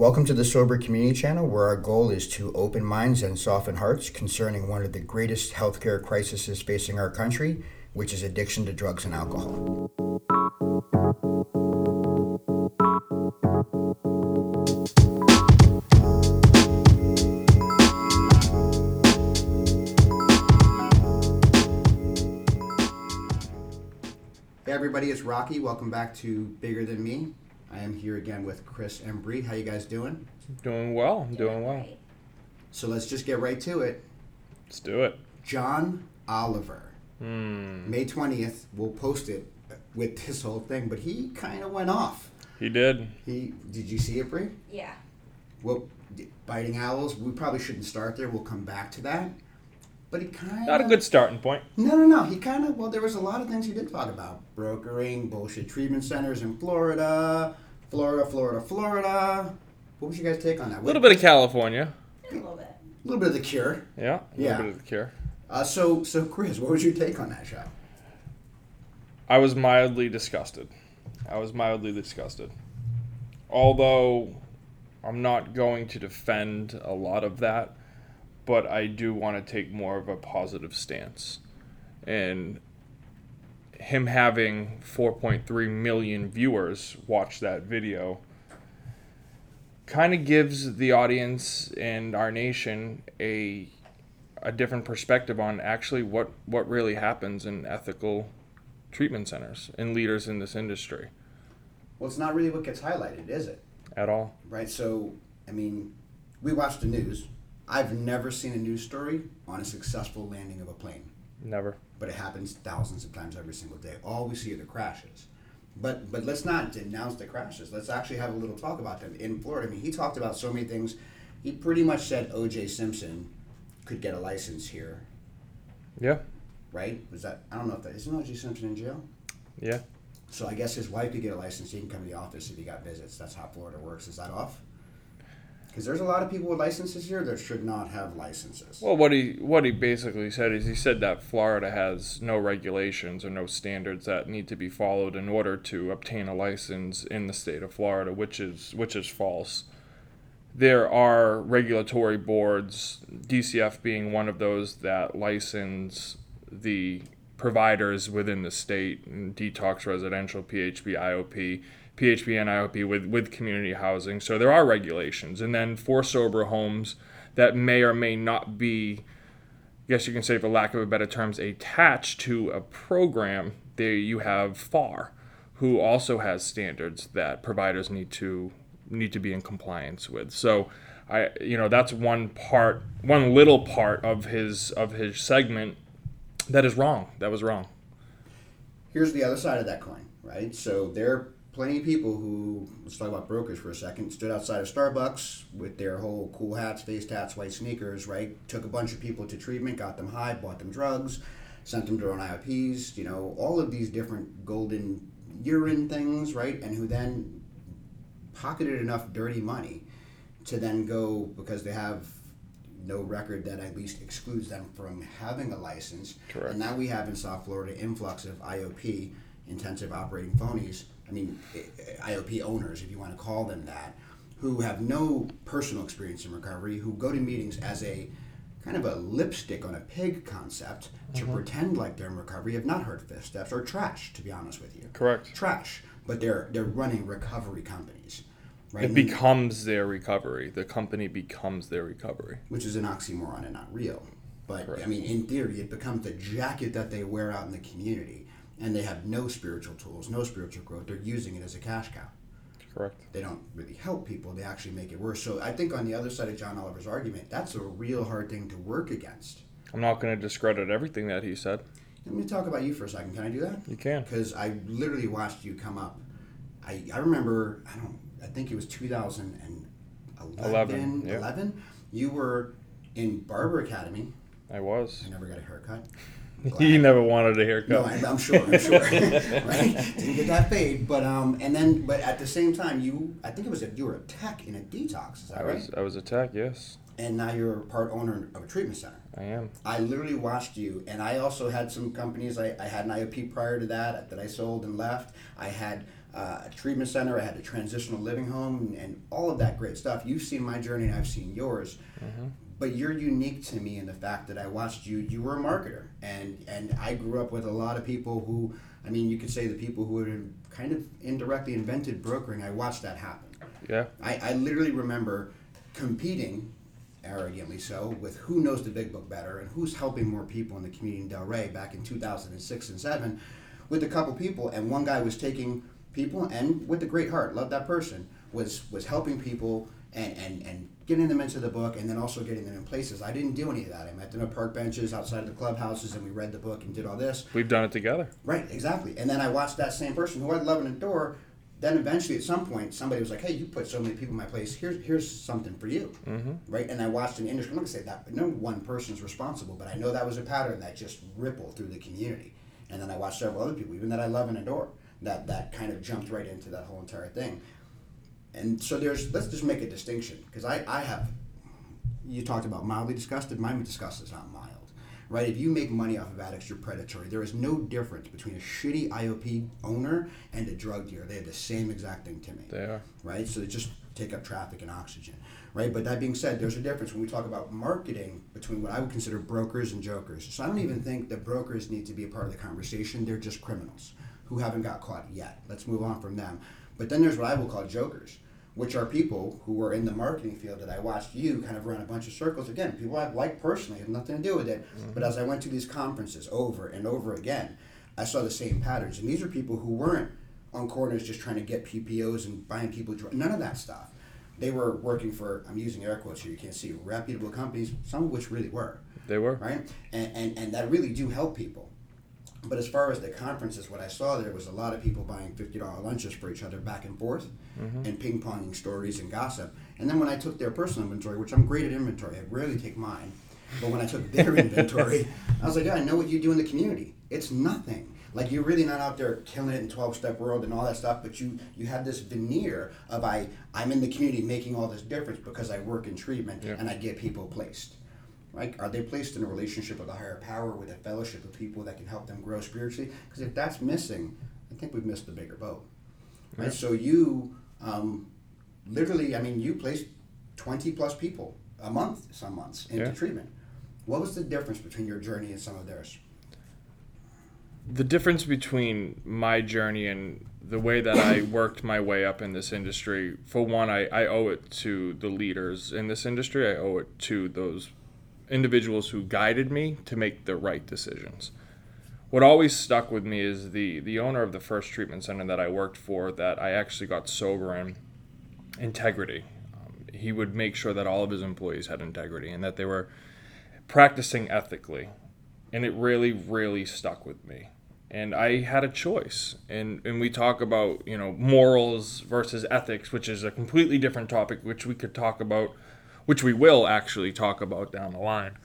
Welcome to the Sober Community Channel, where our goal is to open minds and soften hearts concerning one of the greatest healthcare crises facing our country, which is addiction to drugs and alcohol. Hey everybody, it's Rocky. Welcome back to Bigger Than Me. I am here again with Chris and Bree. How you guys doing? Doing well. I'm doing well. great. So let's just get right to it. Let's do it. John Oliver. Hmm. May 20th, we'll post it with this whole thing, but he kind of went off. He did. He Did you see it, Bree? Yeah. Well, biting owls, we probably shouldn't start there. We'll come back to that. But he kind of. Not a good starting point. No, no, no. He kind of, well, there was a lot of things he did talk about brokering, bullshit treatment centers in Florida, Florida, Florida, Florida. What was you guys' take on that? A little bit of California. A little bit. A little bit of the cure. Yeah. A Yeah. little bit of the cure. Uh, so, so Chris, what was your take on that show? I was mildly disgusted. I was mildly disgusted. Although I'm not going to defend a lot of that, but I do want to take more of a positive stance. And him having 4.3 million viewers watch that video kind of gives the audience and our nation a a different perspective on actually what what really happens in ethical treatment centers and leaders in this industry Well, it's not really what gets highlighted, is it? at all. Right. So, I mean, we watch the news. I've never seen a news story on a successful landing of a plane. Never. But it happens thousands of times every single day. All we see are the crashes. But but let's not denounce the crashes. Let's actually have a little talk about them in Florida. I mean, he talked about so many things. He pretty much said O.J. Simpson could get a license here, Yeah. right? Was that I don't know if that isn't O.J. Simpson in jail. Yeah. So I guess his wife could get a license. He can come to the office if he got visits. That's how Florida works. Is that off? Because there's a lot of people with licenses here that should not have licenses. Well, what he what he basically said is he said that Florida has no regulations or no standards that need to be followed in order to obtain a license in the state of Florida, which is which is false. There are regulatory boards, DCF being one of those that license the providers within the state, detox residential, PHP, IOP, PHP and IOP with, with community housing. So there are regulations. And then for sober homes that may or may not be, I guess you can say for lack of a better terms, attached to a program, there you have FARR, who also has standards that providers need to need to be in compliance with. So I you know that's one part one little part of his of his segment that is wrong. That was wrong. Here's the other side of that coin, right? So there are plenty of people who, let's talk about brokers for a second, stood outside of Starbucks with their whole cool hats, face tats, white sneakers, right? Took a bunch of people to treatment, got them high, bought them drugs, sent them to their own IOPs, you know, all of these different golden urine things, right? And who then pocketed enough dirty money to then go because they have no record that at least excludes them from having a license. Correct. And now we have in South Florida influx of IOP, intensive operating phonies. I mean, eh, eh, IOP owners, if you want to call them that, who have no personal experience in recovery, who go to meetings as a kind of a lipstick on a pig concept to mm-hmm. pretend like they're in recovery, have not heard fifth steps, or trash, to be honest with you. Correct. Trash, but they're they're running recovery companies, right? It becomes their recovery. The company becomes their recovery. which is an oxymoron and not real. But Correct. I mean, in theory, it becomes the jacket that they wear out in the community, and they have no spiritual tools, no spiritual growth. They're using it as a cash cow. Correct. They don't really help people; they actually make it worse. So I think on the other side of John Oliver's argument, that's a real hard thing to work against. I'm not going to discredit everything that he said. Let me talk about you for a second. Can I do that? You can. because I literally watched you come up. I, I remember I don't I think it was 2011. Eleven, yeah. 11. You were in Barber Academy. I was. I never got a haircut. He never wanted a No, haircut. I, I'm sure. I'm sure. right? Didn't get that fade, but um, and then, but at the same time, you, I think it was a, you were a tech in a detox. Is that I right? was. I was a tech. Yes, And now you're part owner of a treatment center. I am. I literally watched you, and I also had some companies. I, I had an IOP prior to that that I sold and left. I had uh, a treatment center. I had a transitional living home, and, and all of that great stuff. You've seen my journey, and I've seen yours. Mm-hmm. But you're unique to me in the fact that I watched you. You were a marketer, and and I grew up with a lot of people who, I mean, you could say the people who had kind of indirectly invented brokering. I watched that happen. Yeah. I, I literally remember competing arrogantly so, with who knows the big book better and who's helping more people in the community in Delray back in 2006 and 7 with a couple people. And one guy was taking people and with a great heart, love that person, was, was helping people and, and, and getting them into the book and then also getting them in places. I didn't do any of that. I met them at park benches outside of the clubhouses and we read the book and did all this. We've done it together. Right, exactly. And then I watched that same person who I love and adore. then eventually at some point somebody was like, "Hey, you put so many people in my place. Here's here's something for you." Mm-hmm. Right? And I watched an industry. I'm not gonna say that, but no one person's responsible, but I know that was a pattern that just rippled through the community. And then I watched several other people, even that I love and adore, that that kind of jumped right into that whole entire thing. And so there's let's just make a distinction because I I have. You talked about mildly disgusted. Mildly disgusted is not mild right? If you make money off of addicts, you're predatory. There is no difference between a shitty IOP owner and a drug dealer. They have the same exact thing to me. They are. Right? So they just take up traffic and oxygen, right? But that being said, there's a difference when we talk about marketing between what I would consider brokers and jokers. So I don't even think that brokers need to be a part of the conversation. They're just criminals who haven't got caught yet. Let's move on from them. But then there's what I will call jokers which are people who were in the marketing field that I watched you kind of run a bunch of circles. Again, people I like personally, have nothing to do with it. Mm-hmm. But as I went to these conferences over and over again, I saw the same patterns. And these are people who weren't on corners just trying to get PPOs and buying people drugs. None of that stuff. They were working for, I'm using air quotes here, you can't see, reputable companies, some of which really were. They were. Right? And, and, and that really do help people. But as far as the conferences, what I saw there was a lot of people buying fifty dollar lunches for each other back and forth, mm-hmm. and ping ponging stories and gossip. And then when I took their personal inventory, which I'm great at inventory, I rarely take mine, but when I took their inventory, I was like, yeah, I know what you do in the community. It's nothing. Like you're really not out there killing it in twelve step world and all that stuff, but you you have this veneer of I I'm in the community making all this difference because I work in treatment yeah. and I get people placed. Right? Are they placed in a relationship with a higher power, with a fellowship of people that can help them grow spiritually? Because if that's missing, I think we've missed the bigger boat. Right? Yeah. So you um, literally, I mean, you placed 20 plus people a month, some months, into yeah. treatment. What was the difference between your journey and some of theirs? The difference between my journey and the way that I worked my way up in this industry, for one, I, I owe it to the leaders in this industry. I owe it to those individuals who guided me to make the right decisions. What always stuck with me is the the owner of the first treatment center that I worked for that I actually got sober in integrity. Um, he would make sure that all of his employees had integrity and that they were practicing ethically. And it really, really stuck with me. And I had a choice. And, and we talk about, you know, morals versus ethics, which is a completely different topic, which we could talk about which we will actually talk about down the line.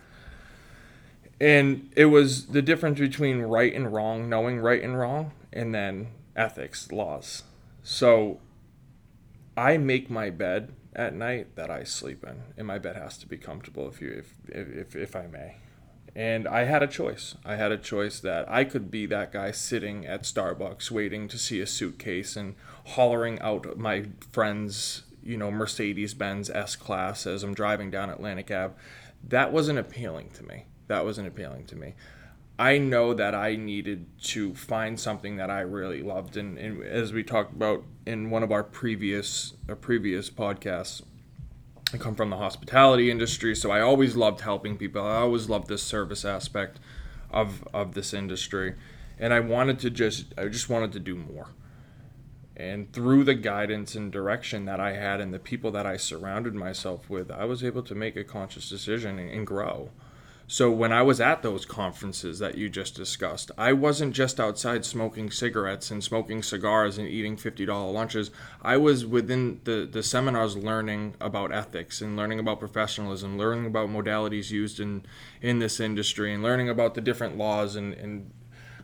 And it was the difference between right and wrong, knowing right and wrong, and then ethics, laws. So I make my bed at night that I sleep in, and my bed has to be comfortable if you if if if I may. And I had a choice. I had a choice that I could be that guy sitting at Starbucks waiting to see a suitcase and hollering out my friends you know Mercedes Benz S Class as I'm driving down Atlantic Ave. That wasn't appealing to me. That wasn't appealing to me. I know that I needed to find something that I really loved, and, and as we talked about in one of our previous uh, previous podcasts, I come from the hospitality industry, so I always loved helping people. I always loved this service aspect of of this industry, and I wanted to just I just wanted to do more. And through the guidance and direction that I had and the people that I surrounded myself with, I was able to make a conscious decision and grow. So when I was at those conferences that you just discussed, I wasn't just outside smoking cigarettes and smoking cigars and eating $50 lunches. I was within the, the seminars learning about ethics and learning about professionalism, learning about modalities used in, in this industry and learning about the different laws and, and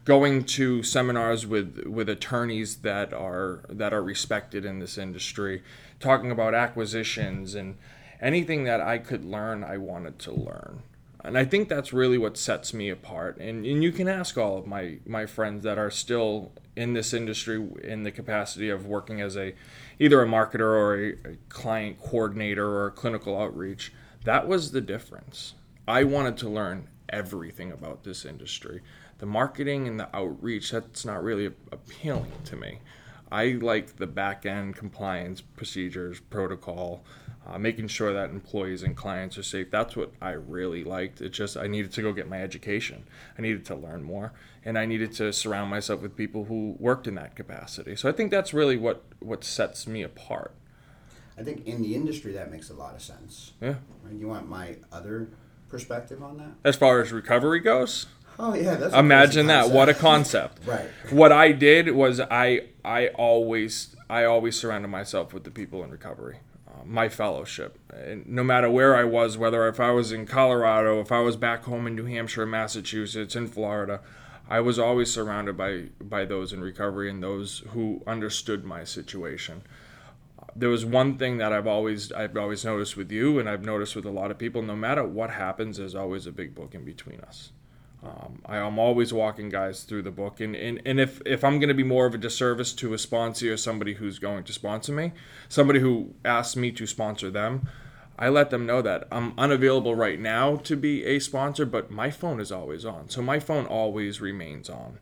going to seminars with with attorneys that are that are respected in this industry, talking about acquisitions and anything that I could learn, I wanted to learn. And I think that's really what sets me apart. And, and you can ask all of my, my friends that are still in this industry in the capacity of working as a either a marketer or a, a client coordinator or a clinical outreach. That was the difference. I wanted to learn everything about this industry. The marketing and the outreach, that's not really appealing to me. I like the back end compliance procedures, protocol, uh, making sure that employees and clients are safe. That's what I really liked. It just I needed to go get my education. I needed to learn more, and I needed to surround myself with people who worked in that capacity. So I think that's really what what sets me apart. I think in the industry that makes a lot of sense. Yeah. You want my other perspective on that? As far as recovery goes. Oh yeah, that's imagine that. What a concept. right. What I did was I I always I always surrounded myself with the people in recovery um, my fellowship. And no matter where I was, whether if I was in Colorado, if I was back home in New Hampshire, Massachusetts, in Florida, I was always surrounded by by those in recovery and those who understood my situation. There was one thing that I've always I've always noticed with you, and I've noticed with a lot of people. No matter what happens, there's always a big book in between us. Um, I, am always walking guys through the book, and, and, and if, if I'm going to be more of a disservice to a sponsor or somebody who's going to sponsor me, somebody who asks me to sponsor them, I let them know that I'm unavailable right now to be a sponsor, but my phone is always on. So my phone always remains on.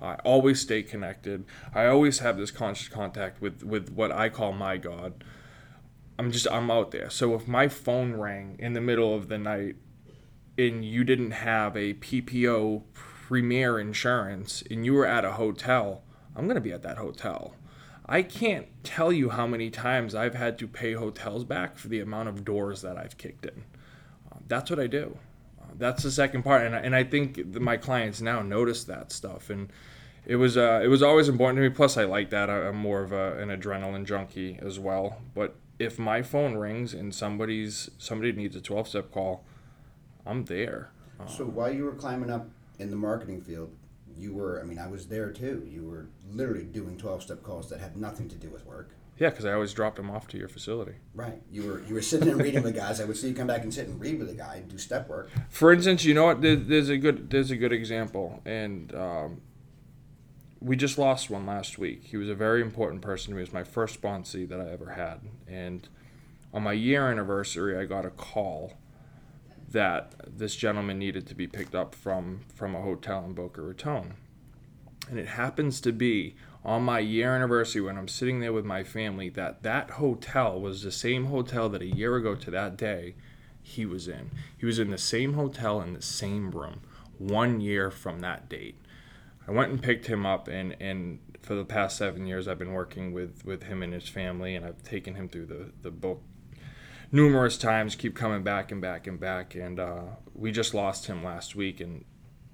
I always stay connected. I always have this conscious contact with, with what I call my God. I'm just I'm out there. So if my phone rang in the middle of the night and you didn't have a PPO premier insurance and you were at a hotel, I'm going to be at that hotel. I can't tell you how many times I've had to pay hotels back for the amount of doors that I've kicked in. Uh, that's what I do. Uh, that's the second part, and I, and I think my clients now notice that stuff, and it was uh, it was always important to me. Plus, I like that. I'm more of a, an adrenaline junkie as well. But if my phone rings and somebody's somebody needs a 12 step call, I'm there. Um, so while you were climbing up in the marketing field, you were, I mean, I was there too. You were literally doing 12 step calls that had nothing to do with work. Yeah, because I always dropped them off to your facility. Right. You were you were sitting and reading with guys. I would see you come back and sit and read with a guy and do step work. For instance, you know what? There's a good there's a good example, and um, we just lost one last week. He was a very important person to me. He was my first sponsee that I ever had, and on my year anniversary, I got a call that this gentleman needed to be picked up from from a hotel in Boca Raton. And it happens to be on my year anniversary when I'm sitting there with my family that that hotel was the same hotel that a year ago to that day he was in. He was in the same hotel in the same room one year from that date. I went and picked him up and and for the past seven years I've been working with with him and his family and I've taken him through the the book numerous times, keep coming back and back and back. And uh, we just lost him last week, and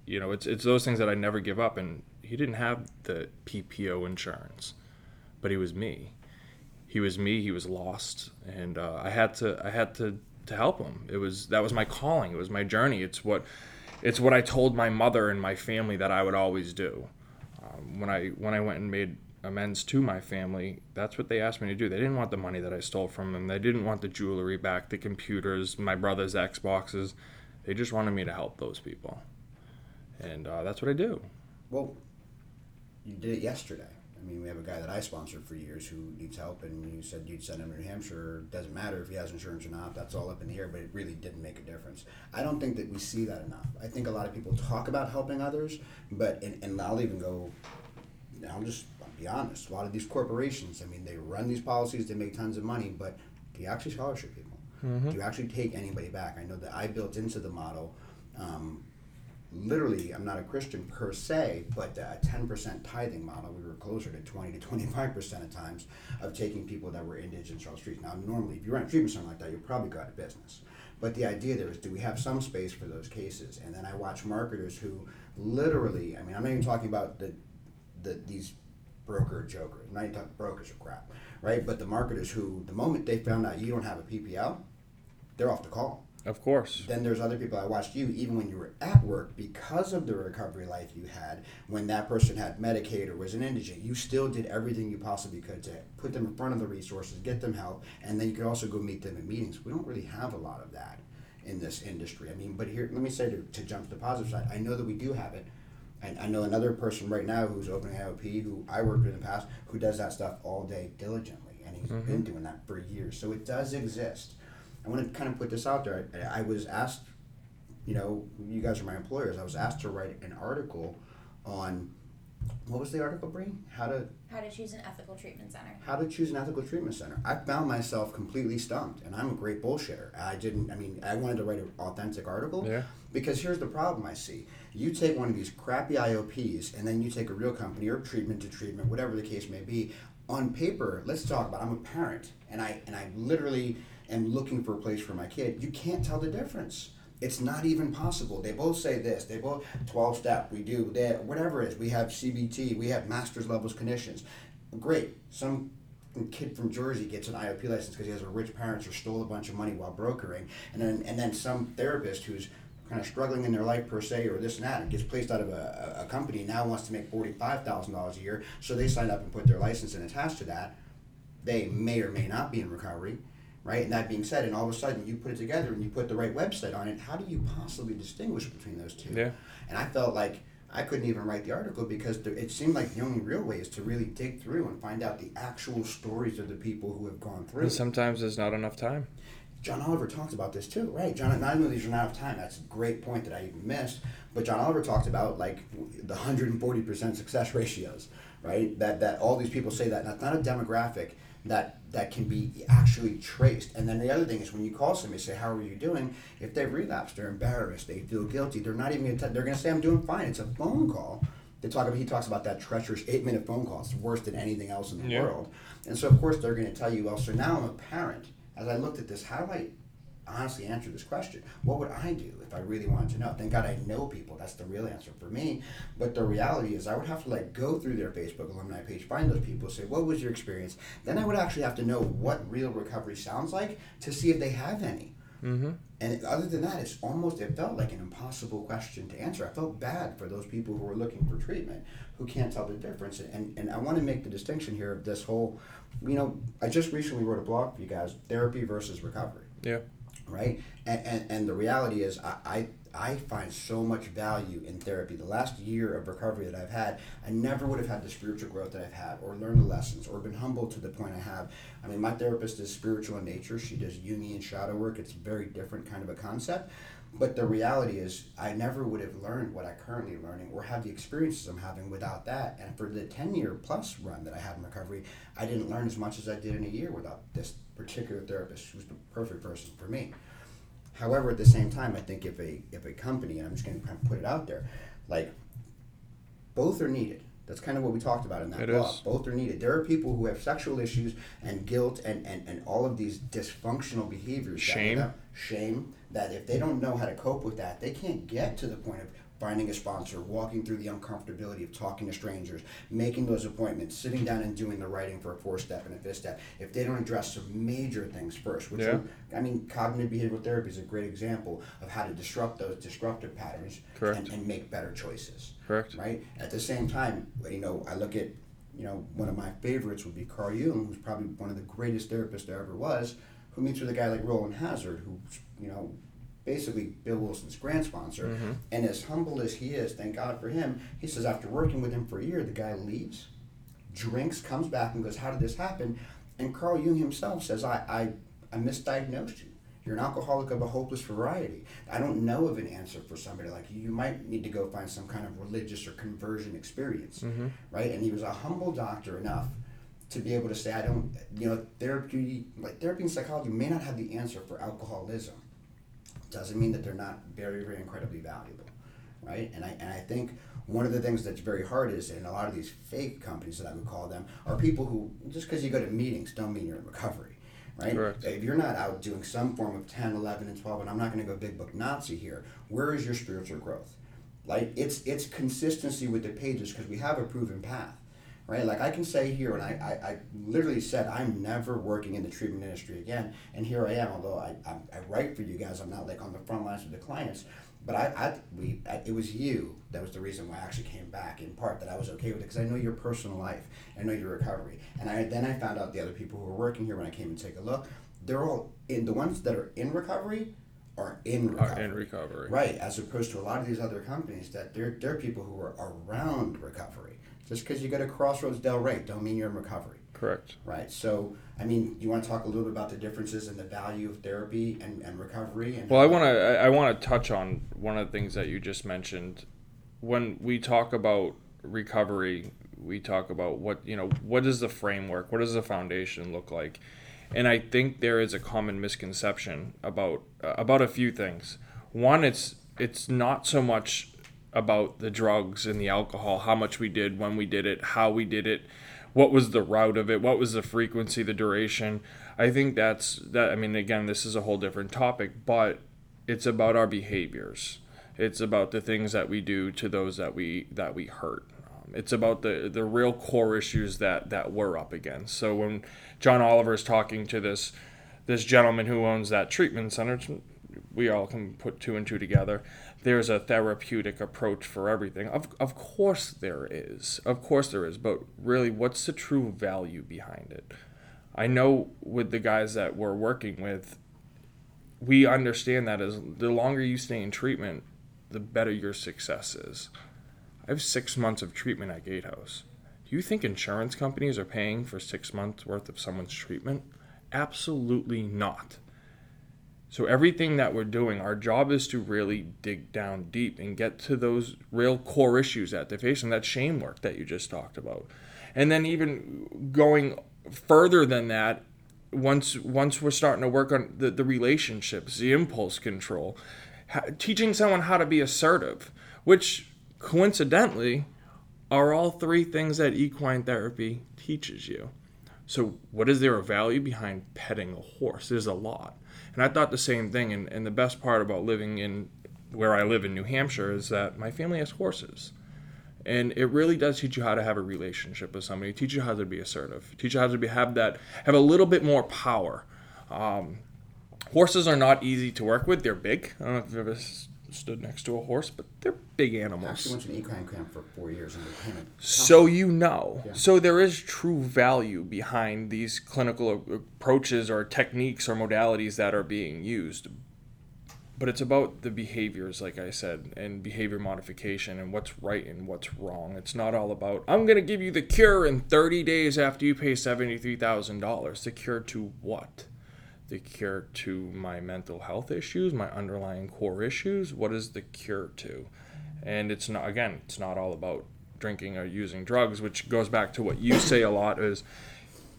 you know, it's it's those things that I never give up. And he didn't have the PPO insurance, but he was me. He was me. He was lost, and uh, I had to I had to to help him. It was that was my calling. It was my journey. It's what it's what I told my mother and my family that I would always do. Um, when I when I went and made amends to my family, that's what they asked me to do. They didn't want the money that I stole from them. They didn't want the jewelry back, the computers, my brother's Xboxes. They just wanted me to help those people. And uh, that's what I do. Well, you did it yesterday. I mean, we have a guy that I sponsored for years who needs help, and you said you'd send him to New Hampshire. Doesn't matter if he has insurance or not. That's all up in the air, but it really didn't make a difference. I don't think that we see that enough. I think a lot of people talk about helping others, but and, and I'll even go. I'll just be honest. A lot of these corporations, I mean, they run these policies, they make tons of money, but do you actually scholarship people? Mm-hmm. Do you actually take anybody back? I know that I built into the model. Um, literally, I'm not a Christian per se, but a 10% tithing model. We were closer to 20 to 25% at times of taking people that were indigent on the streets. Now, normally, if you run a treatment center like that, you'll probably go out of business. But the idea there is, do we have some space for those cases? And then I watch marketers who literally, I mean, I'm not even talking about the, the these broker joker. Now you talk brokers are crap, right? But the marketers who, the moment they found out you don't have a PPL, they're off the call. Of course. Then there's other people. I watched you, even when you were at work, because of the recovery life you had, when that person had Medicaid or was an indigent, you still did everything you possibly could to put them in front of the resources, get them help, and then you could also go meet them in meetings. We don't really have a lot of that in this industry. I mean, but here, let me say to, to jump to the positive side, I know that we do have it. And I know another person right now who's opening IOP who I worked with in the past who does that stuff all day diligently, and he's mm-hmm. been doing that for years. So it does exist. I want to kind of put this out there. I, I was asked, you know, you guys are my employers. I was asked to write an article on what was the article, Bree? How to How to choose an ethical treatment center. how to choose an ethical treatment center. I found myself completely stumped, and I'm a great bullshitter. I didn't. I mean, I wanted to write an authentic article. Yeah. Because here's the problem I see: you take one of these crappy IOPs, and then you take a real company or treatment to treatment, whatever the case may be. On paper, let's talk about. I'm a parent, and I and I literally am looking for a place for my kid. You can't tell the difference. It's not even possible. They both say this. They both 12 step. We do that. Whatever it is. We have CBT. We have master's levels clinicians. Great. Some kid from Jersey gets an IOP license because he has a rich parents or stole a bunch of money while brokering, and then and then some therapist who's kind of struggling in their life per se or this and that and gets placed out of a, a company now wants to make forty five thousand dollars a year. So they sign up and put their license and attached to that. They may or may not be in recovery right? And that being said, and all of a sudden you put it together and you put the right website on it, how do you possibly distinguish between those two? Yeah. And I felt like I couldn't even write the article because there, it seemed like the only real way is to really dig through and find out the actual stories of the people who have gone through. And sometimes there's not enough time. John Oliver talks about this too, right? John, not only these are not of time, that's a great point that I even missed, but John Oliver talks about like the 140% success ratios, right? That that all these people say that, that's not a demographic that that can be actually traced. And then the other thing is when you call somebody, say, "How are you doing?" If they relapse, they're embarrassed, they feel guilty. They're not even gonna. T- they're going to say, "I'm doing fine." It's a phone call. They talk about. He talks about that treacherous eight-minute phone call. It's worse than anything else in the Yeah. world. And so, of course, they're going to tell you, "Well, so now I'm a parent." As I looked at this, how do I honestly answer this question. What would I do if I really wanted to know? Thank God I know people. That's the real answer for me. But the reality is, I would have to like go through their Facebook alumni page, find those people, say, "What was your experience?" Then I would actually have to know what real recovery sounds like to see if they have any. Mm-hmm. And other than that, it's almost it felt like an impossible question to answer. I felt bad for those people who are looking for treatment who can't tell the difference. And and I want to make the distinction here of this whole, you know, I just recently wrote a blog for you guys, therapy versus recovery Yeah. right? And, and, and the reality is, I, I, I find so much value in therapy. The last year of recovery that I've had, I never would have had the spiritual growth that I've had, or learned the lessons, or been humbled to the point I have. I mean, my therapist is spiritual in nature. She does Jungian shadow work. It's a very different kind of a concept. But the reality is, I never would have learned what I currently learning or have the experiences I'm having without that. And for the 10 year plus run that I had in recovery, I didn't learn as much as I did in a year without this particular therapist who's the perfect person for me. However, at the same time, I think if a if a company, and I'm just going to kind of put it out there, like both are needed. That's kind of what we talked about in that It is. Both are needed. There are people who have sexual issues and guilt and, and, and all of these dysfunctional behaviors. Shame. without- shame. That if they don't know how to cope with that, they can't get to the point of finding a sponsor, walking through the uncomfortability of talking to strangers, making those appointments, sitting down and doing the writing for a four step and a fifth step. If they don't address some major things first, which Yeah. are, I mean, cognitive behavioral therapy is a great example of how to disrupt those disruptive patterns and, and make better choices Correct. right? At the same time, you know, I look at, you know, one of my favorites would be Carl Jung, who's probably one of the greatest therapists there ever was, who meets with a guy like Rowland Hazard, who's, you know, basically Bill Wilson's grand sponsor. Mm-hmm. And as humble as he is, thank God for him, he says after working with him for a year, the guy leaves, drinks, comes back and goes, How did this happen? And Carl Jung himself says, I, I, I misdiagnosed you. You're an alcoholic of a hopeless variety. I don't know of an answer for somebody like you. You might need to go find some kind of religious or conversion experience, mm-hmm. right? And he was a humble doctor enough to be able to say, I don't, you know, therapy, like therapy and psychology may not have the answer for alcoholism. Doesn't mean that they're not very, very incredibly valuable, right? And I and I think one of the things that's very hard is in a lot of these fake companies that I would call them are people who just because you go to meetings don't mean you're in recovery, right? Correct. If you're not out doing some form of 10, 11, and 12, and I'm not going to go big book Nazi here, where is your spiritual growth? Like it's it's consistency with the pages because we have a proven path, right? Like I can say here, and I, I, I literally said I'm never working in the treatment industry again, and here I am. Although I, I, I write for you guys, I'm not like on the front lines with the clients. But I, I we I, it was you that was the reason why I actually came back in part that I was okay with it because I know your personal life, I know your recovery, and I then I found out the other people who were working here when I came and take a look. They're all in the ones that are in recovery are in recovery. Are in recovery. Right, as opposed to a lot of these other companies that they're, they're people who are around recovery. Just because you go to Crossroads Delray, don't mean you're in recovery. Correct. Right. So, I mean, you want to talk a little bit about the differences in the value of therapy and, and recovery? And Well, I want to I, want to touch on one of the things that you just mentioned. When we talk about recovery, we talk about what you know. What is the framework? What does the foundation look like? And I think there is a common misconception about uh, about a few things. One, it's it's not so much about the drugs and the alcohol, how much we did, when we did it, how we did it, what was the route of it, what was the frequency, the duration. I think that's that. I mean, again, this is a whole different topic, but it's about our behaviors. It's about the things that we do to those that we that we hurt. Um, it's about the the real core issues that that we're up against. So when John Oliver is talking to this this gentleman who owns that treatment center, we all can put two and two together. There's a therapeutic approach for everything. Of, of course there is. Of course there is. But really, what's the true value behind it? I know with the guys that we're working with, we understand that as the longer you stay in treatment, the better your success is. I have six months of treatment at Gatehouse. Do you think insurance companies are paying for six months worth of someone's treatment? Absolutely not. So, everything that we're doing, our job is to really dig down deep and get to those real core issues that they're facing, that shame work that you just talked about. And then, even going further than that, once once we're starting to work on the, the relationships, the impulse control, teaching someone how to be assertive, which coincidentally are all three things that equine therapy teaches you. So, what is there a value behind petting a horse? There's a lot. And I thought the same thing. And, and the best part about living in where I live in New Hampshire is that my family has horses. And it really does teach you how to have a relationship with somebody, teach you how to be assertive, teach you how to be, have that, have a little bit more power. Um, horses are not easy to work with. They're big. I don't know if you've ever stood next to a horse, but they're big I animals. actually went to an equine camp for four years and became a So you know. Yeah. So there is true value behind these clinical approaches or techniques or modalities that are being used. But it's about the behaviors, like I said, and behavior modification and what's right and what's wrong. It's not all about, I'm going to give you the cure in 30 days after you pay $73,000. The cure to what? The cure to my mental health issues, my underlying core issues? What is the cure to? And it's not, again, it's not all about drinking or using drugs, which goes back to what you say a lot is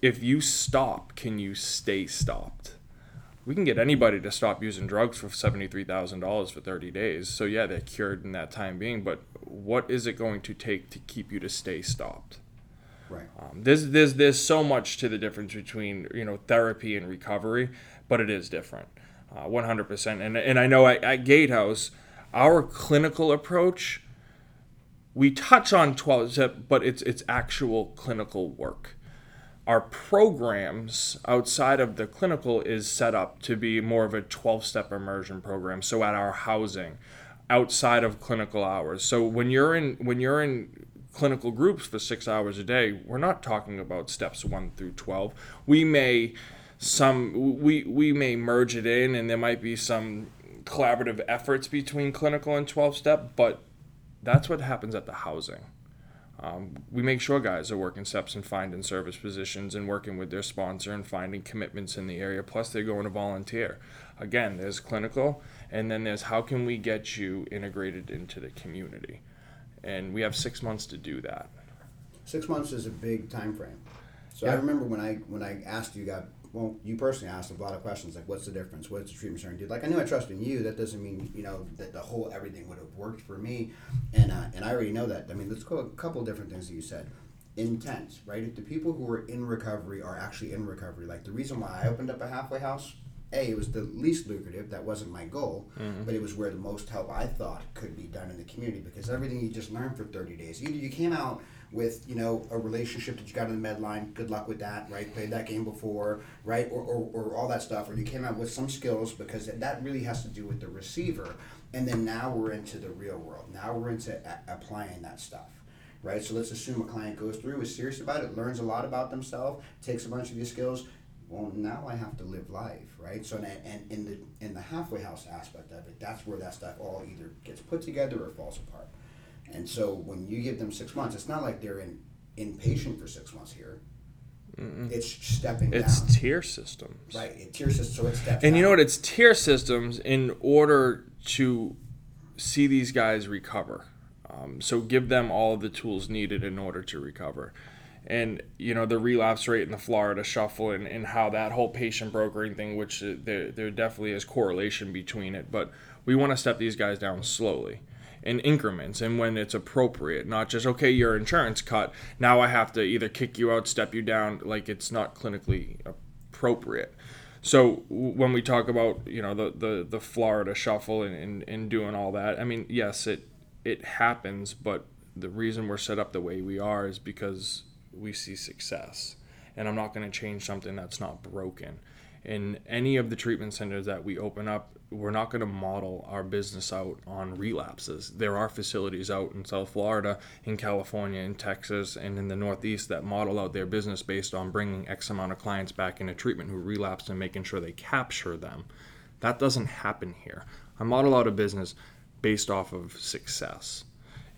if you stop, can you stay stopped? We can get anybody to stop using drugs for $73,000 for 30 days. So, yeah, they're cured in that time being, but what is it going to take to keep you to stay stopped? Right. Um, there's, there's, there's so much to the difference between, you know, therapy and recovery, but it is different. Uh, 100%. And, and I know at, at Gatehouse, our clinical approach, we touch on 12 step, but it's, it's actual clinical work. Our programs outside of the clinical is set up to be more of a 12 step immersion program. So at our housing, outside of clinical hours. So when you're in when you're in clinical groups for six hours a day, we're not talking about steps one through twelve. We may some we we may merge it in, and there might be some collaborative efforts between clinical and twelve step, but that's what happens at the housing. Um, we make sure guys are working steps and finding service positions and working with their sponsor and finding commitments in the area. Plus, they're going to volunteer. Again, there's clinical, and then there's how can we get you integrated into the community. And we have six months to do that. Six months is a big time frame. So I remember when I when I asked you, got well, you personally asked a lot of questions like, "What's the difference? What's the treatment center do?" Like I knew I trust in you. That doesn't mean you know that the whole everything would have worked for me, and uh, and I already know that. I mean, let's go a couple different things that you said. Intent, right? If the people who are in recovery are actually in recovery, like the reason why I opened up a halfway house, a it was the least lucrative. That wasn't my goal, mm-hmm. but it was where the most help I thought could be done in the community because everything you just learned for thirty days. Either you came out with you know a relationship that you got in the medline good luck with that right played that game before right or, or, or all that stuff or you came out with some skills because that really has to do with the receiver and then now we're into the real world now we're into a- applying that stuff right so let's assume a client goes through is serious about it learns a lot about themselves takes a bunch of these skills Well, now I have to live life, right? So, and, and in the in the halfway house aspect of it, that's where that stuff all either gets put together or falls apart. And so, when you give them six months, it's not like they're in inpatient for six months here. It's stepping It's down, tier systems. right? It tier systems, so it steps. And you know what? It's tier systems in order to see these guys recover. Um, so give them all of the tools needed in order to recover. And you know the relapse rate in the Florida shuffle and, and how that whole patient brokering thing, which uh, there there definitely is correlation between it, but we want to step these guys down slowly in increments and when it's appropriate not just okay your insurance cut now i have to either kick you out step you down like it's not clinically appropriate. So when we talk about you know the the, the florida shuffle and, and, and doing all that i mean yes it it happens but the reason we're set up the way we are is because we see success and i'm not going to change something that's not broken in any of the treatment centers that we open up we're not going to model our business out on relapses. There are facilities out in South Florida, in California, in Texas, and in the Northeast that model out their business based on bringing X amount of clients back into treatment who relapsed and making sure they capture them. That doesn't happen here. I model out a business based off of success.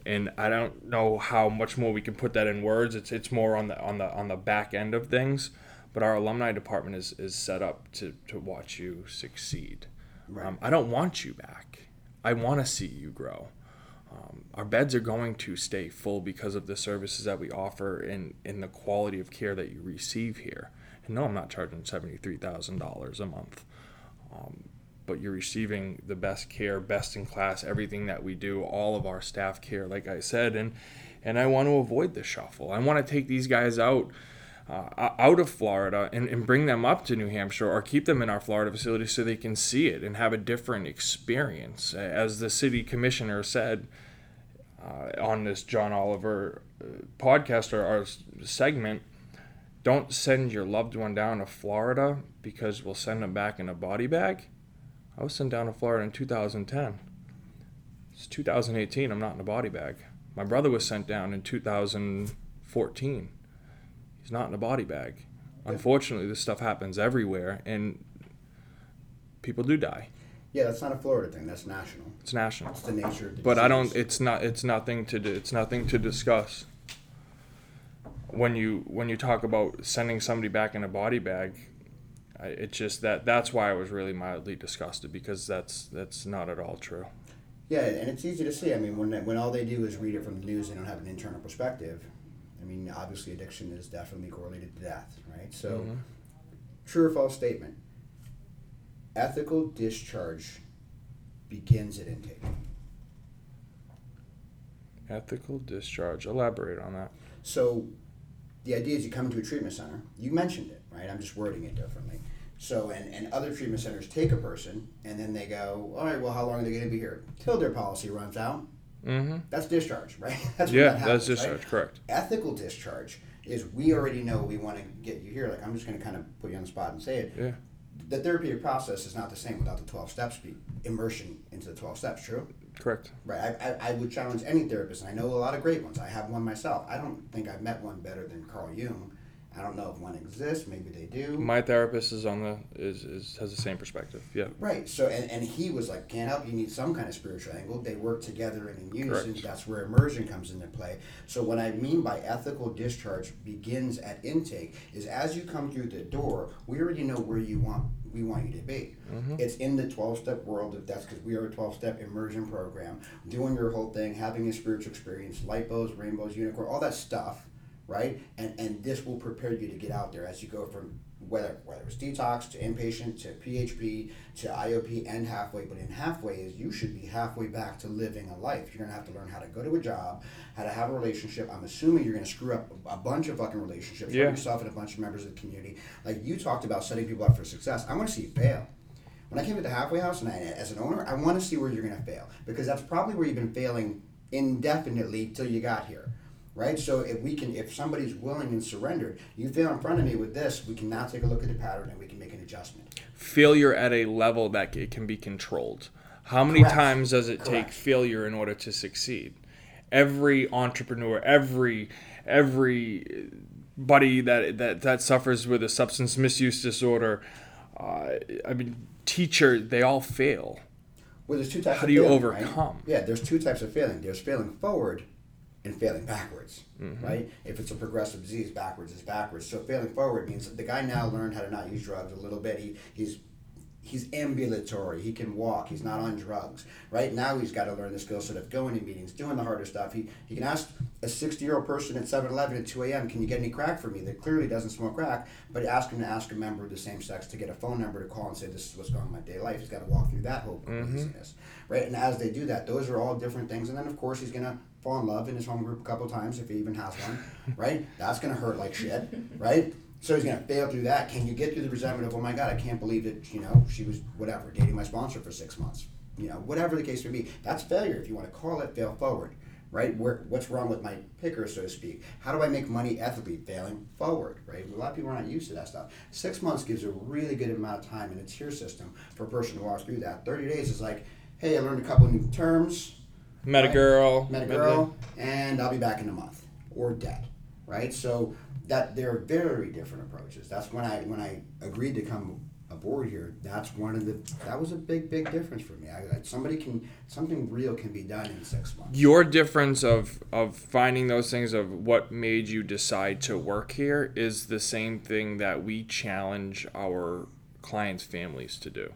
And I don't know how much more we can put that in words. It's it's more on the on the on the back end of things. But our alumni department is, is set up to, to watch you succeed. Right. Um, I don't want you back. I want to see you grow. Um, our beds are going to stay full because of the services that we offer and, in the quality of care that you receive here. And no, I'm not charging $73,000 a month. Um, but you're receiving the best care, best in class, everything that we do, all of our staff care, like I said. And, and I want to avoid the shuffle. I want to take these guys out uh, out of Florida and, and bring them up to New Hampshire or keep them in our Florida facility so they can see it and have a different experience. As the city commissioner said uh, on this John Oliver uh, podcast or our segment, don't send your loved one down to Florida because we'll send them back in a body bag. I was sent down to Florida in 2010. It's 2018. I'm not in a body bag. My brother was sent down in 2014 he's not in a body bag. Unfortunately, this stuff happens everywhere, and people do die. Yeah, that's not a Florida thing. That's national. It's national. It's the nature of the But I don't. It's not. It's nothing to. do- It's nothing to discuss. When you when you talk about sending somebody back in a body bag, I, it's just that that's why I was really mildly disgusted because that's that's not at all true. Yeah, and it's easy to see. I mean, when when all they do is read it from the news, they don't have an internal perspective. I mean, obviously, addiction is definitely correlated to death, right? So, Mhm. true or false statement: ethical discharge begins at intake. Ethical discharge. Elaborate on that. So, the idea is you come into a treatment center. You mentioned it, right? I'm just wording it differently. So, and, and other treatment centers take a person and then they go, all right, well, how long are they going to be here? Till their policy runs out. Mm-hmm. That's discharge, right? That's Yeah, that happens, that's right? discharge. Correct. ethical discharge is we already know we want to get you here. Like I'm just going to kind of put you on the spot and say it. Yeah. The therapeutic process is not the same without the 12 steps. Be immersion into the 12 steps. True. Correct. Right. I, I, I would challenge any therapist, and I know a lot of great ones. I have one myself. I don't think I've met one better than Carl Jung. I don't know if one exists. Maybe they do. My therapist is on the is, is has the same perspective. Yeah. Right. So, and, and he was like, can't help. You need some kind of spiritual angle. They work together and in unison. Correct. That's where immersion comes into play. So, what I mean by ethical discharge begins at intake is as you come through the door, we already know where you want we want you to be. Mm-hmm. It's in the twelve step world. If that's because we are a twelve step immersion program, doing your whole thing, having a spiritual experience, lipos, rainbows, unicorn, all that stuff right? And and this will prepare you to get out there as you go from whether whether it's detox to inpatient to PHP to IOP and halfway. But in halfway is you should be halfway back to living a life. You're gonna have to learn how to go to a job, how to have a relationship. I'm assuming you're gonna screw up a bunch of fucking relationships, Yeah. hurt yourself and a bunch of members of the community. Like you talked about setting people up for success. I want to see you fail. When I came to the halfway house and I, as an owner, I want to see where you're going to fail because that's probably where you've been failing indefinitely till you got here, right? So if we can, if somebody's willing and surrendered, you fail in front of me with this, we can now take a look at the pattern and we can make an adjustment. Failure at a level that it can be controlled. How many Correct. times does it take failure in order to succeed? Every entrepreneur, every every buddy that that that suffers with a substance misuse disorder. Uh, I mean, teacher, they all fail. Well, there's two types. How of do you failing, right? overcome? Yeah, there's two types of failing. There's failing forward, and failing backwards. Mm-hmm. Right? If it's a progressive disease, backwards is backwards. So failing forward means the guy now learned how to not use drugs a little bit. He he's he's ambulatory. He can walk. He's not on drugs. Right now, he's got to learn the skill set of going to meetings, doing the harder stuff. He, he can ask a 60 year old person at 7 Eleven at 2 a.m., Can you get any crack for me? That clearly doesn't smoke crack, but ask him to ask a member of the same sex to get a phone number to call and say, This is what's going on in my day life. He's got to walk through that whole mm-hmm. craziness. Right? And as they do that, those are all different things. And then, of course, he's going to fall in love in his home group a couple times if he even has one. right? That's going to hurt like shit. Right? So he's gonna fail through that. Can you get through the resentment of, oh my god, I can't believe that you know she was whatever dating my sponsor for six months, you know, whatever the case may be. That's failure if you want to call it fail forward, right? Where what's wrong with my picker, so to speak? How do I make money ethically? Failing forward, right? A lot of people are not used to that stuff. Six months gives a really good amount of time in a tier system for a person to walk through that. Thirty days is like, hey, I learned a couple new terms, Met a girl. met a girl, and I'll be back in a month or dead, right? So that they're very different approaches. That's when I when I agreed to come aboard here. That's one of the that was a big big difference for me. I, I, somebody can something real can be done in six months. Your difference of of finding those things of what made you decide to work here is the same thing that we challenge our clients' families to do.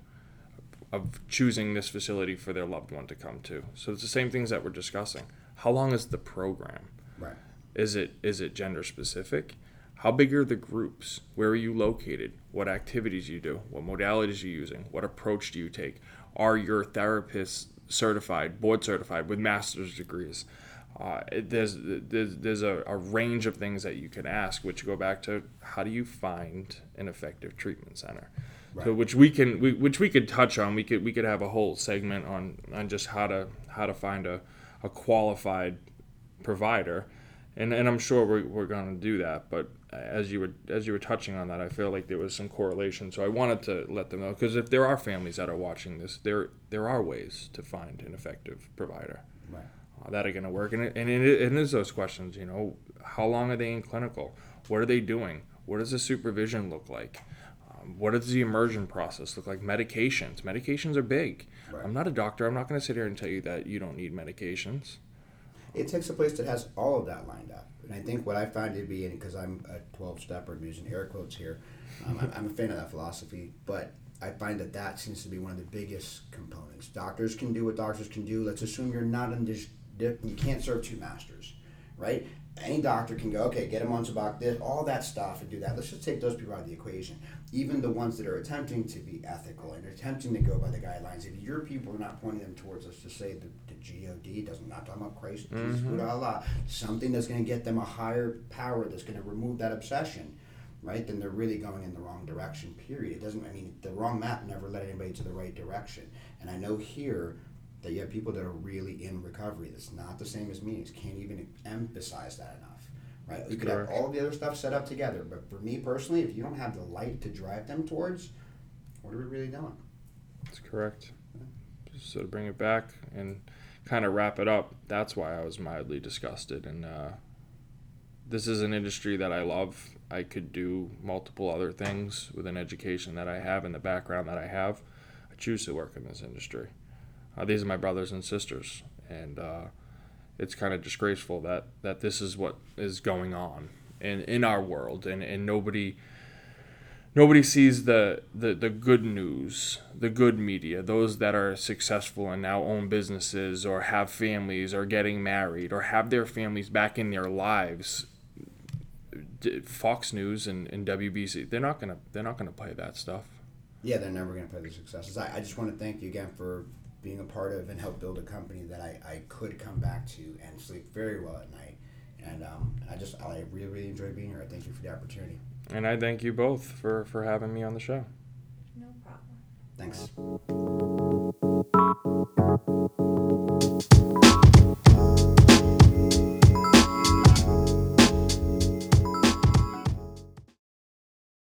Of choosing this facility for their loved one to come to. So it's the same things that we're discussing. How long is the program? Right. Is it is it gender specific? How big are the groups? Where are you located? What activities you do? What modalities are you using? What approach do you take? Are your therapists certified, board certified with master's degrees? Uh, there's there's, there's a, a range of things that you can ask, which go back to how do you find an effective treatment center? So which we can we, which we could touch on. We could we could have a whole segment on on just how to how to find a, a qualified provider, and and I'm sure we're, we're going to do that. But as you were as you were touching on that, I feel like there was some correlation. So I wanted to let them know because if there are families that are watching this, there there are ways to find an effective provider Right. uh, that are going to work. And it, and it, it is those questions. You know, how long are they in clinical? What are they doing? What does the supervision look like? Um, what does the immersion process look like? Medications. Medications are big. Right. I'm not a doctor. I'm not going to sit here and tell you that you don't need medications. It takes a place that has all of that lined up. And I think what I find to be, because I'm a 12 stepper, I'm using air quotes here, um, I'm, a fan of that philosophy, but I find that that seems to be one of the biggest components. Doctors can do what doctors can do. Let's assume you're not in this, you can't serve two masters, right? Any doctor can go, okay, get him on this, all that stuff, and do that. Let's just take those people out of the equation. Even the ones that are attempting to be ethical and attempting to go by the guidelines, if your people are not pointing them towards us to say the God, doesn't not talking about Christ, Jesus, mm-hmm. Buddha, Allah, something that's going to get them a higher power that's going to remove that obsession, right? Then they're really going in the wrong direction. Period. It doesn't. I mean, the wrong map never led anybody to the right direction. And I know here that you have people that are really in recovery. That's not the same as me. Just can't even emphasize that enough. Right? You could have all the other stuff set up together, but for me personally, if you don't have the light to drive them towards, what are we really doing? That's correct. So to bring it back and kind of wrap it up, that's why I was mildly disgusted. And uh, this is an industry that I love. I could do multiple other things with an education that I have and the background that I have. I choose to work in this industry. Uh, these are my brothers and sisters, and uh, it's kind of disgraceful that that this is what is going on in in our world, and and nobody nobody sees the, the the good news, the good media, those that are successful and now own businesses or have families or getting married or have their families back in their lives. Fox News and, and WBC, they're not gonna they're not gonna play that stuff. Yeah, they're never to play the successes. I, I just want to thank you again for being a part of and help build a company that I, I could come back to and sleep very well at night. And um, I just I really really enjoy being here. I thank you for the opportunity. And I thank you both for, for having me on the show. No problem. Thanks.